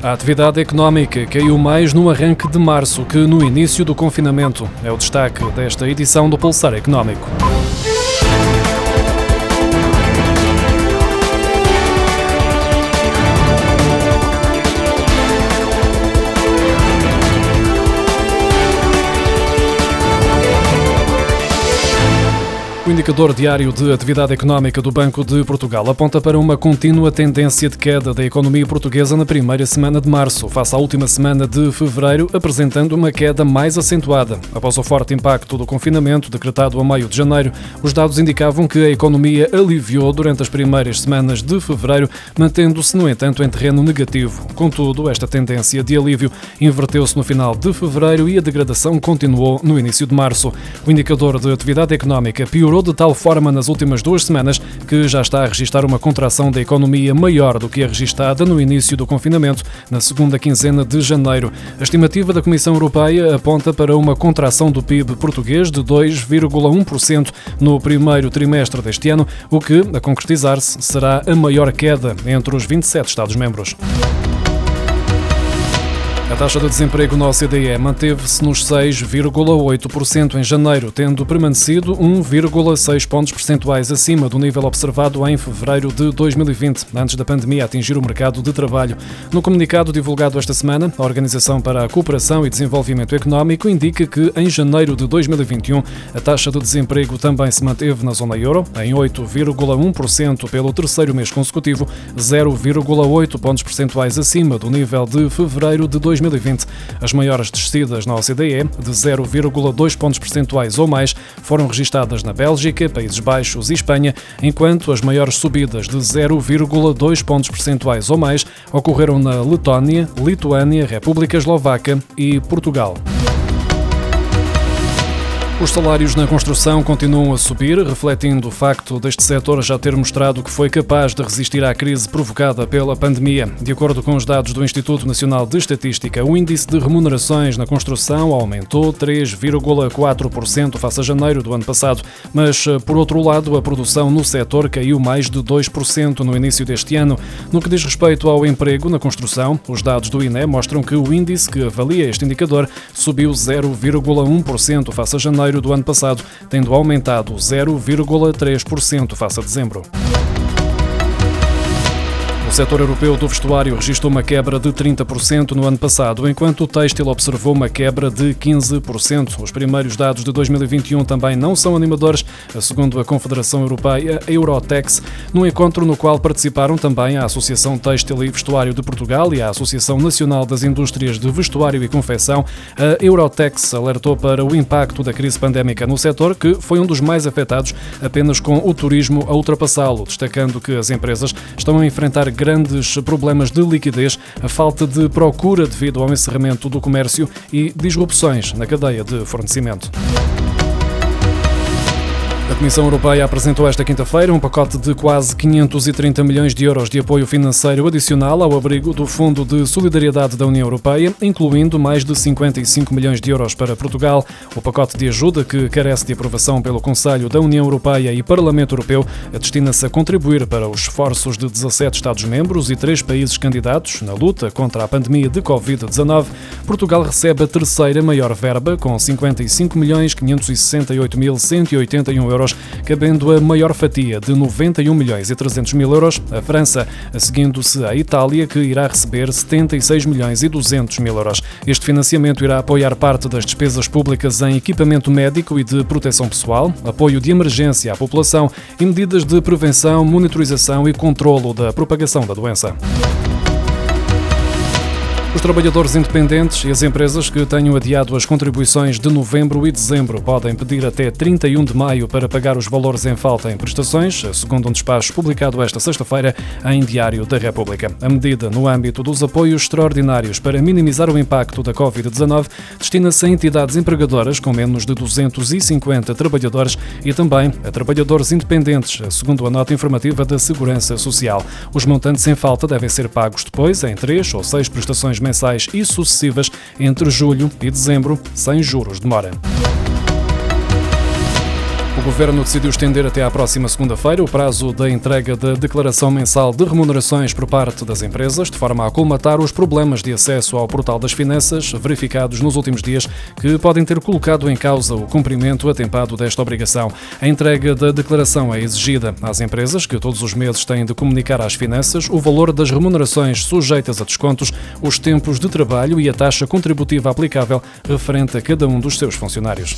A atividade económica caiu mais no arranque de março que no início do confinamento. É o destaque desta edição do Pulsar Económico. O indicador diário de atividade económica do Banco de Portugal aponta para uma contínua tendência de queda da economia portuguesa na primeira semana de março, face à última semana de fevereiro, apresentando uma queda mais acentuada. Após o forte impacto do confinamento decretado a meio de janeiro, os dados indicavam que a economia aliviou durante as primeiras semanas de fevereiro, mantendo-se, no entanto, em terreno negativo. Contudo, esta tendência de alívio inverteu-se no final de fevereiro e a degradação continuou no início de março. O indicador de atividade económica piorou de tal forma nas últimas duas semanas que já está a registrar uma contração da economia maior do que a registada no início do confinamento, na segunda quinzena de janeiro. A estimativa da Comissão Europeia aponta para uma contração do PIB português de 2,1% no primeiro trimestre deste ano, o que, a concretizar-se, será a maior queda entre os 27 Estados-membros. A taxa de desemprego na OCDE manteve-se nos 6,8% em janeiro, tendo permanecido 1,6 pontos percentuais acima do nível observado em fevereiro de 2020, antes da pandemia atingir o mercado de trabalho. No comunicado divulgado esta semana, a Organização para a Cooperação e Desenvolvimento Económico indica que em janeiro de 2021 a taxa de desemprego também se manteve na zona euro em 8,1% pelo terceiro mês consecutivo, 0,8 pontos percentuais acima do nível de fevereiro de 2020. 2020. As maiores descidas na OCDE, de 0,2 pontos percentuais ou mais, foram registadas na Bélgica, Países Baixos e Espanha, enquanto as maiores subidas de 0,2 pontos percentuais ou mais ocorreram na Letónia, Lituânia, República Eslovaca e Portugal. Os salários na construção continuam a subir, refletindo o facto deste setor já ter mostrado que foi capaz de resistir à crise provocada pela pandemia. De acordo com os dados do Instituto Nacional de Estatística, o índice de remunerações na construção aumentou 3,4% face a janeiro do ano passado, mas, por outro lado, a produção no setor caiu mais de 2% no início deste ano. No que diz respeito ao emprego na construção, os dados do INE mostram que o índice que avalia este indicador subiu 0,1% face a janeiro do ano passado, tendo aumentado 0,3% face a dezembro. O setor europeu do vestuário registrou uma quebra de 30% no ano passado, enquanto o têxtil observou uma quebra de 15%. Os primeiros dados de 2021 também não são animadores, segundo a Confederação Europeia Eurotex, num encontro no qual participaram também a Associação Têxtil e Vestuário de Portugal e a Associação Nacional das Indústrias de Vestuário e Confecção. A Eurotex alertou para o impacto da crise pandémica no setor, que foi um dos mais afetados, apenas com o turismo a ultrapassá-lo, destacando que as empresas estão a enfrentar grandes problemas de liquidez, a falta de procura devido ao encerramento do comércio e disrupções na cadeia de fornecimento. A Comissão Europeia apresentou esta quinta-feira um pacote de quase 530 milhões de euros de apoio financeiro adicional ao abrigo do Fundo de Solidariedade da União Europeia, incluindo mais de 55 milhões de euros para Portugal. O pacote de ajuda, que carece de aprovação pelo Conselho da União Europeia e Parlamento Europeu, destina-se a contribuir para os esforços de 17 Estados-membros e três países candidatos na luta contra a pandemia de Covid-19. Portugal recebe a terceira maior verba, com 55 milhões 568 mil 181 euros euros, cabendo a maior fatia de 91 milhões e 300 mil euros, a França, seguindo-se a Itália, que irá receber 76 milhões e 200 mil euros. Este financiamento irá apoiar parte das despesas públicas em equipamento médico e de proteção pessoal, apoio de emergência à população e medidas de prevenção, monitorização e controlo da propagação da doença. Os trabalhadores independentes e as empresas que tenham adiado as contribuições de novembro e dezembro podem pedir até 31 de maio para pagar os valores em falta em prestações, segundo um despacho publicado esta sexta-feira em Diário da República. A medida, no âmbito dos apoios extraordinários para minimizar o impacto da Covid-19, destina-se a entidades empregadoras com menos de 250 trabalhadores e também a trabalhadores independentes, segundo a nota informativa da Segurança Social. Os montantes em falta devem ser pagos depois em três ou seis prestações mensais e sucessivas entre julho e dezembro, sem juros de mora. Governo decidiu estender até à próxima segunda-feira o prazo da entrega da declaração mensal de remunerações por parte das empresas, de forma a colmatar os problemas de acesso ao portal das finanças verificados nos últimos dias, que podem ter colocado em causa o cumprimento atempado desta obrigação. A entrega da declaração é exigida às empresas, que todos os meses têm de comunicar às finanças o valor das remunerações sujeitas a descontos, os tempos de trabalho e a taxa contributiva aplicável referente a cada um dos seus funcionários.